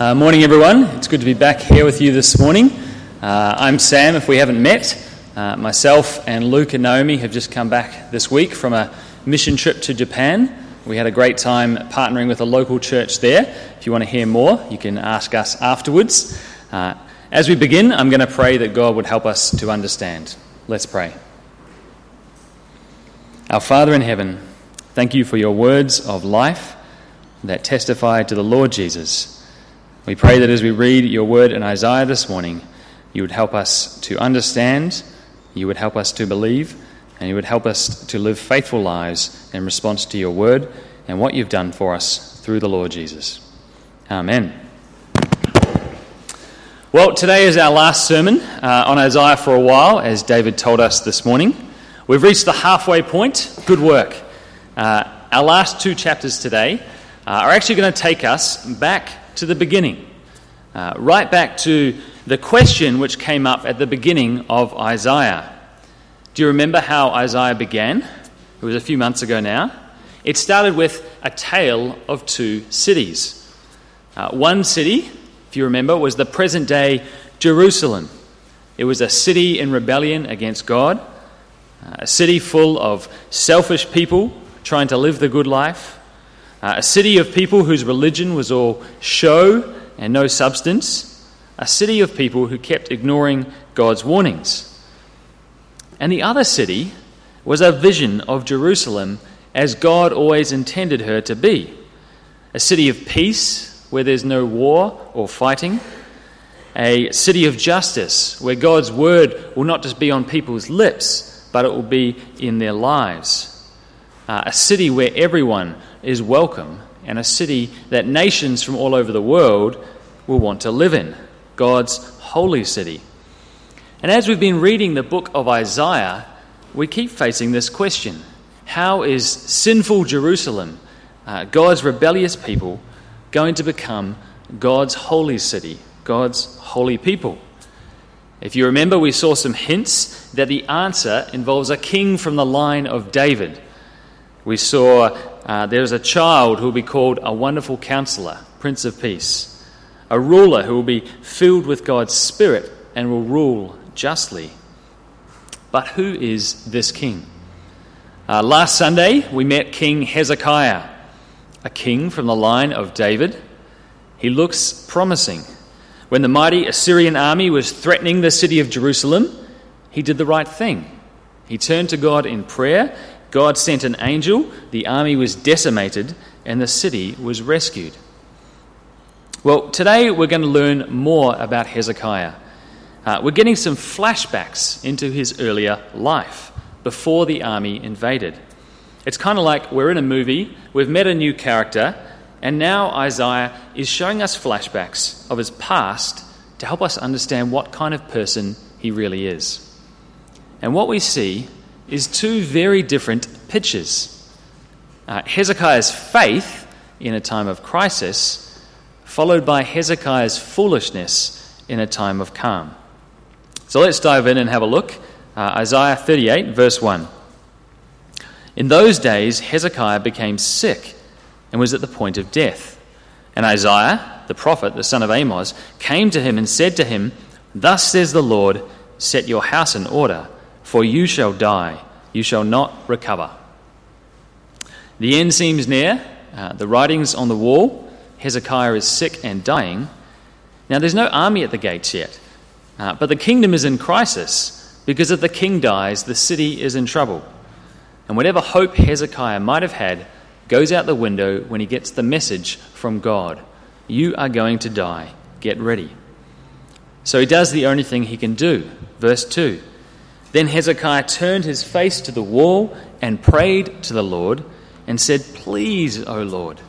Uh, morning, everyone. It's good to be back here with you this morning. Uh, I'm Sam, if we haven't met. Uh, myself and Luke and Naomi have just come back this week from a mission trip to Japan. We had a great time partnering with a local church there. If you want to hear more, you can ask us afterwards. Uh, as we begin, I'm going to pray that God would help us to understand. Let's pray. Our Father in heaven, thank you for your words of life that testify to the Lord Jesus. We pray that as we read your word in Isaiah this morning, you would help us to understand, you would help us to believe, and you would help us to live faithful lives in response to your word and what you've done for us through the Lord Jesus. Amen. Well, today is our last sermon uh, on Isaiah for a while, as David told us this morning. We've reached the halfway point. Good work. Uh, our last two chapters today uh, are actually going to take us back to the beginning, uh, right back to the question which came up at the beginning of Isaiah. Do you remember how Isaiah began? It was a few months ago now. It started with a tale of two cities. Uh, one city, if you remember, was the present day Jerusalem. It was a city in rebellion against God, uh, a city full of selfish people trying to live the good life, uh, a city of people whose religion was all show and no substance. A city of people who kept ignoring God's warnings. And the other city was a vision of Jerusalem as God always intended her to be a city of peace where there's no war or fighting, a city of justice where God's word will not just be on people's lips, but it will be in their lives, uh, a city where everyone is welcome and a city that nations from all over the world will want to live in God's holy city. And as we've been reading the book of Isaiah, we keep facing this question How is sinful Jerusalem, uh, God's rebellious people, going to become God's holy city, God's holy people? If you remember, we saw some hints that the answer involves a king from the line of David. We saw uh, there is a child who will be called a wonderful counselor, Prince of Peace, a ruler who will be filled with God's Spirit and will rule justly. But who is this king? Uh, last Sunday, we met King Hezekiah, a king from the line of David. He looks promising. When the mighty Assyrian army was threatening the city of Jerusalem, he did the right thing. He turned to God in prayer God sent an angel, the army was decimated, and the city was rescued. Well, today we're going to learn more about Hezekiah. Uh, we're getting some flashbacks into his earlier life before the army invaded. It's kind of like we're in a movie, we've met a new character, and now Isaiah is showing us flashbacks of his past to help us understand what kind of person he really is. And what we see is two very different pictures. Uh, Hezekiah's faith in a time of crisis, followed by Hezekiah's foolishness in a time of calm. So let's dive in and have a look. Uh, Isaiah 38, verse 1. In those days, Hezekiah became sick and was at the point of death. And Isaiah, the prophet, the son of Amos, came to him and said to him, Thus says the Lord, set your house in order for you shall die, you shall not recover. The end seems near. Uh, the writing's on the wall. Hezekiah is sick and dying. Now, there's no army at the gates yet, uh, but the kingdom is in crisis because if the king dies, the city is in trouble. And whatever hope Hezekiah might have had goes out the window when he gets the message from God You are going to die. Get ready. So he does the only thing he can do. Verse 2 then Hezekiah turned his face to the wall and prayed to the Lord and said, Please, O Lord,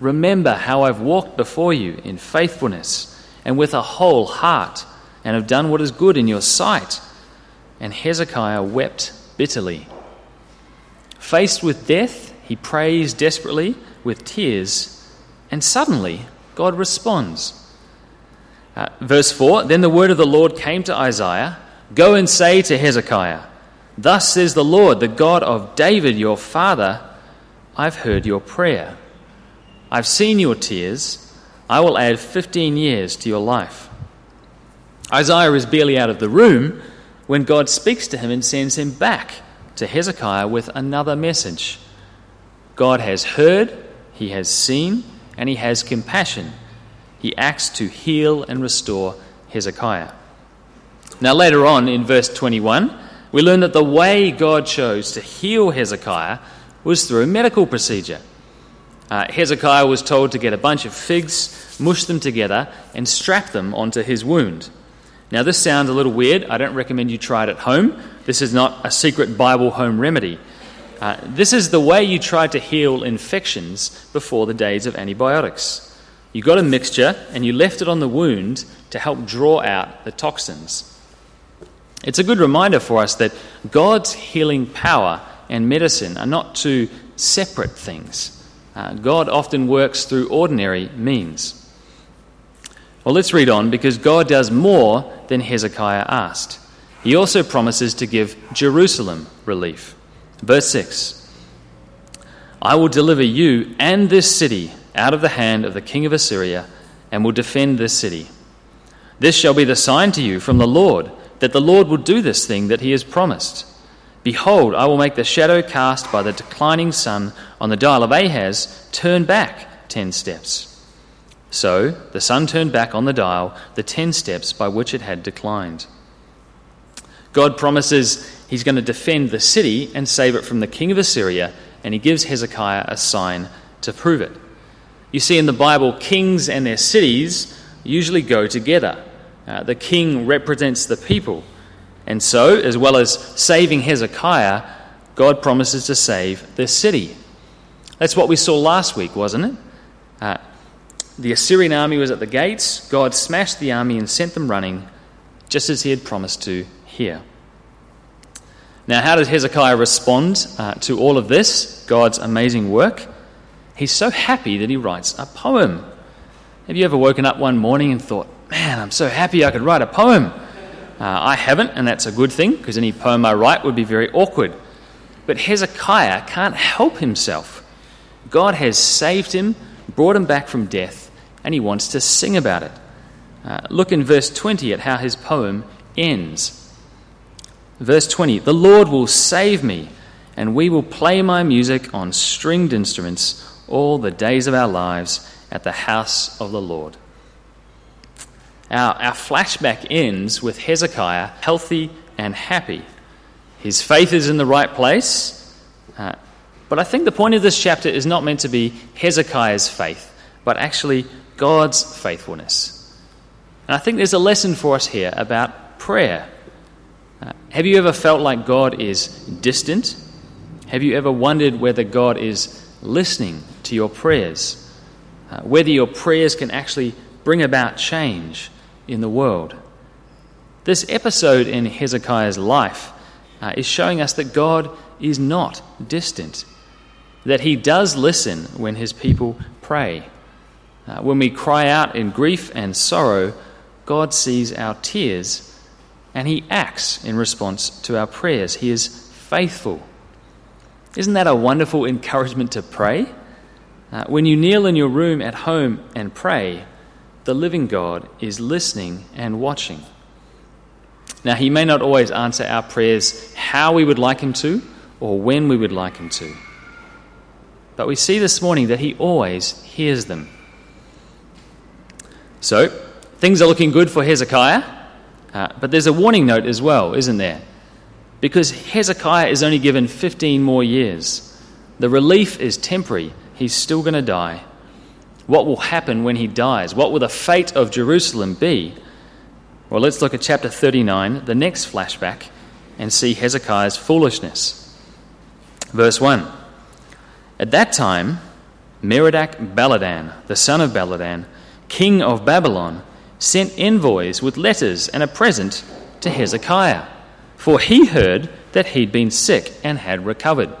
remember how I've walked before you in faithfulness and with a whole heart and have done what is good in your sight. And Hezekiah wept bitterly. Faced with death, he prays desperately with tears, and suddenly God responds. Uh, verse 4 Then the word of the Lord came to Isaiah Go and say to Hezekiah, Thus says the Lord, the God of David your father, I've heard your prayer. I've seen your tears. I will add 15 years to your life. Isaiah is barely out of the room when God speaks to him and sends him back to Hezekiah with another message. God has heard, he has seen, and he has compassion. He acts to heal and restore Hezekiah. Now, later on in verse 21, we learn that the way God chose to heal Hezekiah was through medical procedure. Uh, Hezekiah was told to get a bunch of figs, mush them together, and strap them onto his wound. Now, this sounds a little weird. I don't recommend you try it at home. This is not a secret Bible home remedy. Uh, this is the way you tried to heal infections before the days of antibiotics. You got a mixture and you left it on the wound to help draw out the toxins. It's a good reminder for us that God's healing power and medicine are not two separate things. Uh, God often works through ordinary means. Well, let's read on because God does more than Hezekiah asked. He also promises to give Jerusalem relief. Verse 6 I will deliver you and this city out of the hand of the king of Assyria and will defend this city. This shall be the sign to you from the Lord that the Lord will do this thing that he has promised. Behold, I will make the shadow cast by the declining sun on the dial of Ahaz turn back ten steps. So the sun turned back on the dial the ten steps by which it had declined. God promises he's going to defend the city and save it from the king of Assyria, and he gives Hezekiah a sign to prove it. You see, in the Bible, kings and their cities usually go together. Uh, the king represents the people. And so, as well as saving Hezekiah, God promises to save the city. That's what we saw last week, wasn't it? Uh, the Assyrian army was at the gates. God smashed the army and sent them running, just as he had promised to here. Now, how does Hezekiah respond uh, to all of this, God's amazing work? He's so happy that he writes a poem. Have you ever woken up one morning and thought, man, I'm so happy I could write a poem? Uh, I haven't, and that's a good thing because any poem I write would be very awkward. But Hezekiah can't help himself. God has saved him, brought him back from death, and he wants to sing about it. Uh, look in verse 20 at how his poem ends. Verse 20 The Lord will save me, and we will play my music on stringed instruments all the days of our lives at the house of the Lord. Our, our flashback ends with Hezekiah healthy and happy. His faith is in the right place. Uh, but I think the point of this chapter is not meant to be Hezekiah's faith, but actually God's faithfulness. And I think there's a lesson for us here about prayer. Uh, have you ever felt like God is distant? Have you ever wondered whether God is listening to your prayers? Uh, whether your prayers can actually bring about change? In the world. This episode in Hezekiah's life uh, is showing us that God is not distant, that he does listen when his people pray. Uh, when we cry out in grief and sorrow, God sees our tears and he acts in response to our prayers. He is faithful. Isn't that a wonderful encouragement to pray? Uh, when you kneel in your room at home and pray, the living God is listening and watching. Now, He may not always answer our prayers how we would like Him to or when we would like Him to. But we see this morning that He always hears them. So, things are looking good for Hezekiah, uh, but there's a warning note as well, isn't there? Because Hezekiah is only given 15 more years. The relief is temporary, he's still going to die. What will happen when he dies? What will the fate of Jerusalem be? Well, let's look at chapter 39, the next flashback, and see Hezekiah's foolishness. Verse 1 At that time, Merodach Baladan, the son of Baladan, king of Babylon, sent envoys with letters and a present to Hezekiah, for he heard that he'd been sick and had recovered.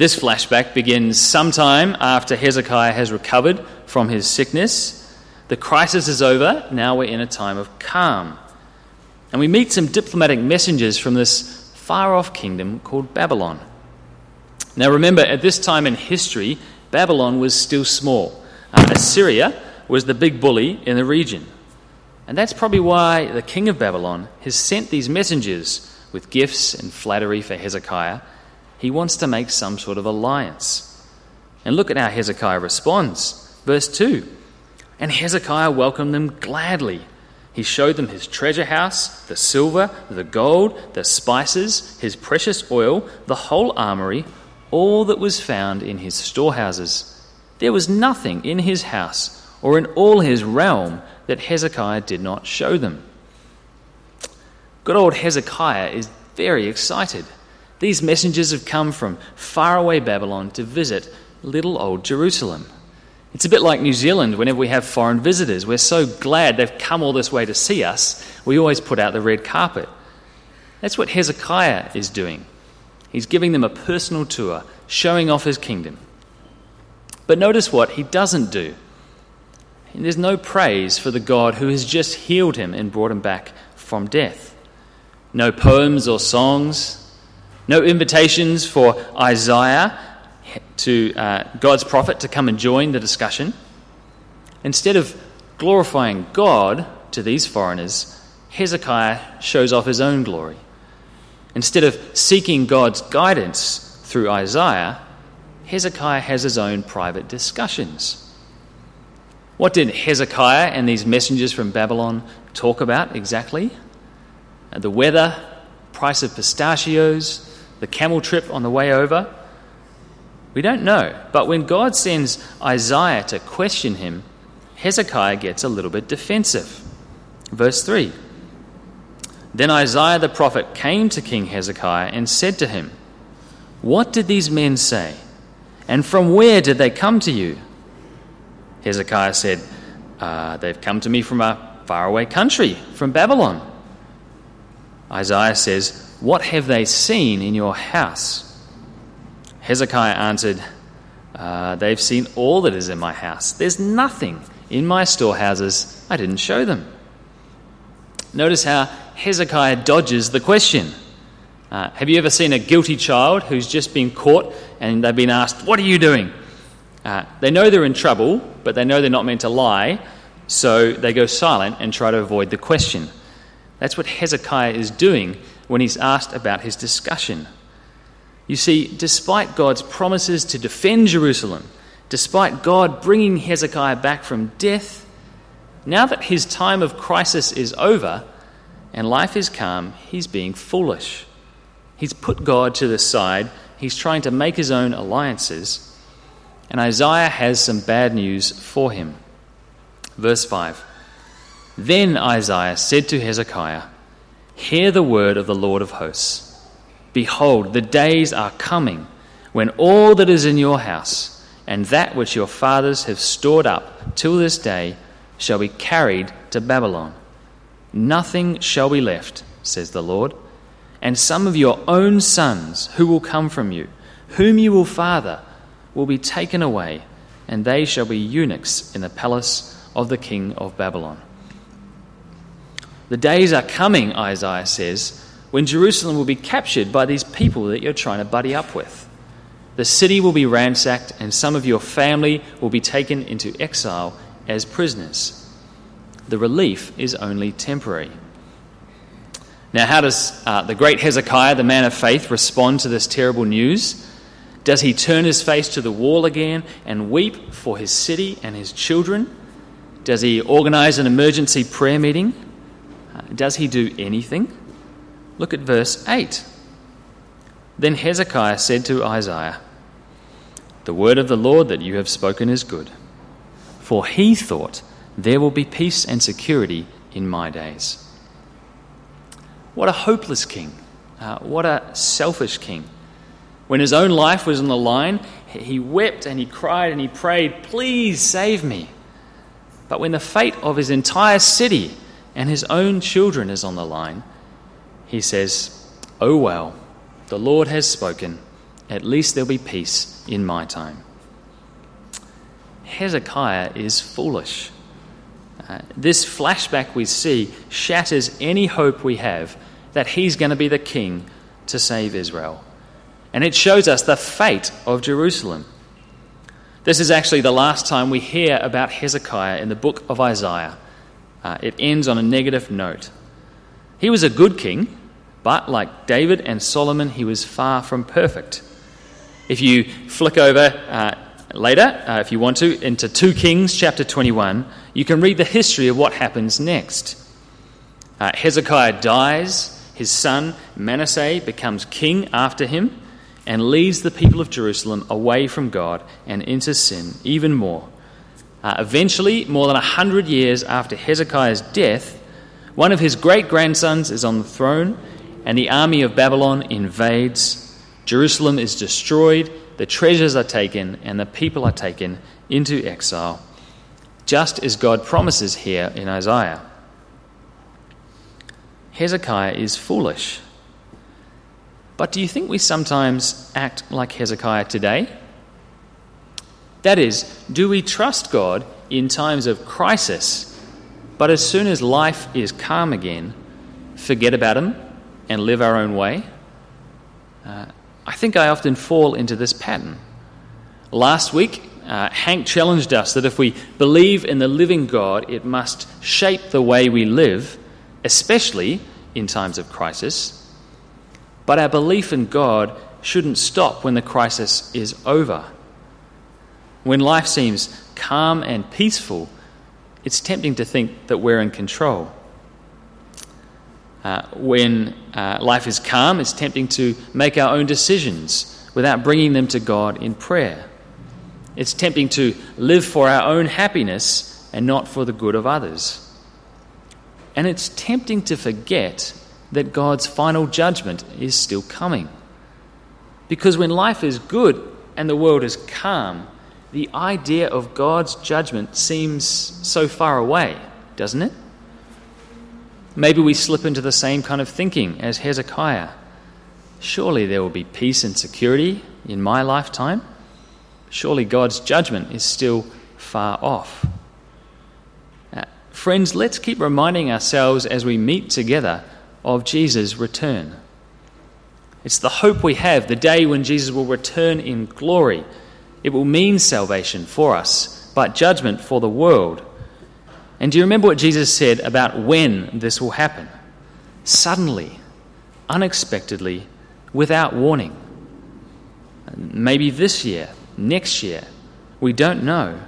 This flashback begins sometime after Hezekiah has recovered from his sickness. The crisis is over. Now we're in a time of calm. And we meet some diplomatic messengers from this far off kingdom called Babylon. Now remember, at this time in history, Babylon was still small. Uh, Assyria was the big bully in the region. And that's probably why the king of Babylon has sent these messengers with gifts and flattery for Hezekiah. He wants to make some sort of alliance. And look at how Hezekiah responds. Verse 2 And Hezekiah welcomed them gladly. He showed them his treasure house, the silver, the gold, the spices, his precious oil, the whole armory, all that was found in his storehouses. There was nothing in his house or in all his realm that Hezekiah did not show them. Good old Hezekiah is very excited. These messengers have come from faraway Babylon to visit little old Jerusalem. It's a bit like New Zealand whenever we have foreign visitors. We're so glad they've come all this way to see us, we always put out the red carpet. That's what Hezekiah is doing. He's giving them a personal tour, showing off his kingdom. But notice what he doesn't do. there's no praise for the God who has just healed him and brought him back from death. No poems or songs, no invitations for Isaiah to uh, God's prophet to come and join the discussion. Instead of glorifying God to these foreigners, Hezekiah shows off his own glory. Instead of seeking God's guidance through Isaiah, Hezekiah has his own private discussions. What did Hezekiah and these messengers from Babylon talk about exactly? The weather, price of pistachios, the camel trip on the way over. We don't know. But when God sends Isaiah to question him, Hezekiah gets a little bit defensive. Verse 3 Then Isaiah the prophet came to King Hezekiah and said to him, What did these men say? And from where did they come to you? Hezekiah said, uh, They've come to me from a faraway country, from Babylon. Isaiah says, What have they seen in your house? Hezekiah answered, uh, They've seen all that is in my house. There's nothing in my storehouses I didn't show them. Notice how Hezekiah dodges the question. Uh, have you ever seen a guilty child who's just been caught and they've been asked, What are you doing? Uh, they know they're in trouble, but they know they're not meant to lie, so they go silent and try to avoid the question. That's what Hezekiah is doing when he's asked about his discussion. You see, despite God's promises to defend Jerusalem, despite God bringing Hezekiah back from death, now that his time of crisis is over and life is calm, he's being foolish. He's put God to the side, he's trying to make his own alliances, and Isaiah has some bad news for him. Verse 5 Then Isaiah said to Hezekiah, Hear the word of the Lord of hosts. Behold, the days are coming when all that is in your house and that which your fathers have stored up till this day shall be carried to Babylon. Nothing shall be left, says the Lord. And some of your own sons who will come from you, whom you will father, will be taken away, and they shall be eunuchs in the palace of the king of Babylon. The days are coming, Isaiah says, when Jerusalem will be captured by these people that you're trying to buddy up with. The city will be ransacked, and some of your family will be taken into exile as prisoners. The relief is only temporary. Now, how does uh, the great Hezekiah, the man of faith, respond to this terrible news? Does he turn his face to the wall again and weep for his city and his children? Does he organize an emergency prayer meeting? Does he do anything? Look at verse 8. Then Hezekiah said to Isaiah, The word of the Lord that you have spoken is good. For he thought, There will be peace and security in my days. What a hopeless king. Uh, what a selfish king. When his own life was on the line, he wept and he cried and he prayed, Please save me. But when the fate of his entire city and his own children is on the line, he says, Oh well, the Lord has spoken. At least there'll be peace in my time. Hezekiah is foolish. Uh, this flashback we see shatters any hope we have that he's going to be the king to save Israel. And it shows us the fate of Jerusalem. This is actually the last time we hear about Hezekiah in the book of Isaiah. Uh, it ends on a negative note. He was a good king, but like David and Solomon, he was far from perfect. If you flick over uh, later, uh, if you want to, into 2 Kings chapter 21, you can read the history of what happens next. Uh, Hezekiah dies, his son Manasseh becomes king after him, and leads the people of Jerusalem away from God and into sin even more. Uh, eventually, more than a hundred years after Hezekiah's death, one of his great grandsons is on the throne, and the army of Babylon invades. Jerusalem is destroyed, the treasures are taken, and the people are taken into exile, just as God promises here in Isaiah. Hezekiah is foolish. But do you think we sometimes act like Hezekiah today? That is, do we trust God in times of crisis, but as soon as life is calm again, forget about Him and live our own way? Uh, I think I often fall into this pattern. Last week, uh, Hank challenged us that if we believe in the living God, it must shape the way we live, especially in times of crisis. But our belief in God shouldn't stop when the crisis is over. When life seems calm and peaceful, it's tempting to think that we're in control. Uh, when uh, life is calm, it's tempting to make our own decisions without bringing them to God in prayer. It's tempting to live for our own happiness and not for the good of others. And it's tempting to forget that God's final judgment is still coming. Because when life is good and the world is calm, the idea of God's judgment seems so far away, doesn't it? Maybe we slip into the same kind of thinking as Hezekiah. Surely there will be peace and security in my lifetime. Surely God's judgment is still far off. Uh, friends, let's keep reminding ourselves as we meet together of Jesus' return. It's the hope we have, the day when Jesus will return in glory. It will mean salvation for us, but judgment for the world. And do you remember what Jesus said about when this will happen? Suddenly, unexpectedly, without warning. Maybe this year, next year, we don't know.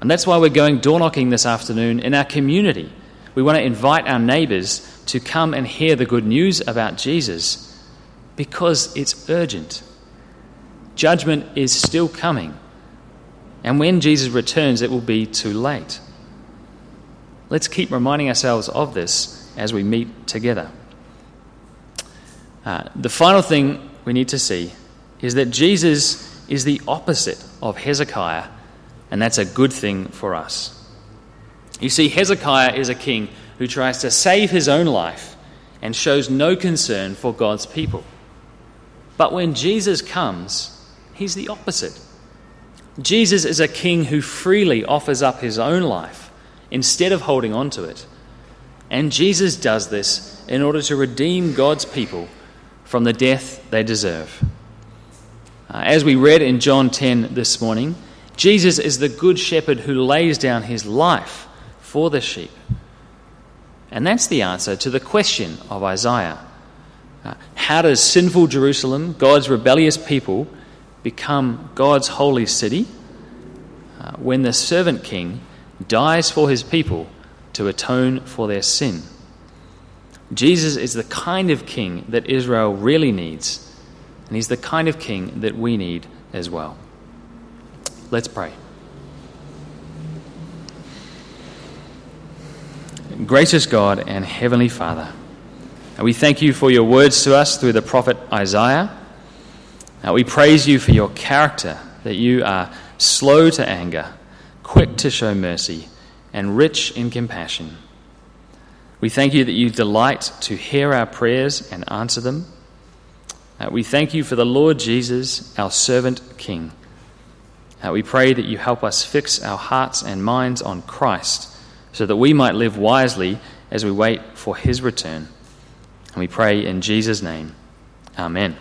And that's why we're going door knocking this afternoon in our community. We want to invite our neighbours to come and hear the good news about Jesus because it's urgent. Judgment is still coming. And when Jesus returns, it will be too late. Let's keep reminding ourselves of this as we meet together. Uh, the final thing we need to see is that Jesus is the opposite of Hezekiah, and that's a good thing for us. You see, Hezekiah is a king who tries to save his own life and shows no concern for God's people. But when Jesus comes, he's the opposite. Jesus is a king who freely offers up his own life instead of holding on to it. And Jesus does this in order to redeem God's people from the death they deserve. Uh, as we read in John 10 this morning, Jesus is the good shepherd who lays down his life for the sheep. And that's the answer to the question of Isaiah. Uh, how does sinful Jerusalem, God's rebellious people, become God's holy city? Uh, when the servant king dies for his people to atone for their sin. Jesus is the kind of king that Israel really needs, and he's the kind of king that we need as well. Let's pray. Gracious God and Heavenly Father, we thank you for your words to us through the prophet Isaiah. We praise you for your character, that you are slow to anger, quick to show mercy, and rich in compassion. We thank you that you delight to hear our prayers and answer them. Uh, we thank you for the Lord Jesus, our servant King. Uh, we pray that you help us fix our hearts and minds on Christ so that we might live wisely as we wait for his return. And we pray in Jesus' name. Amen.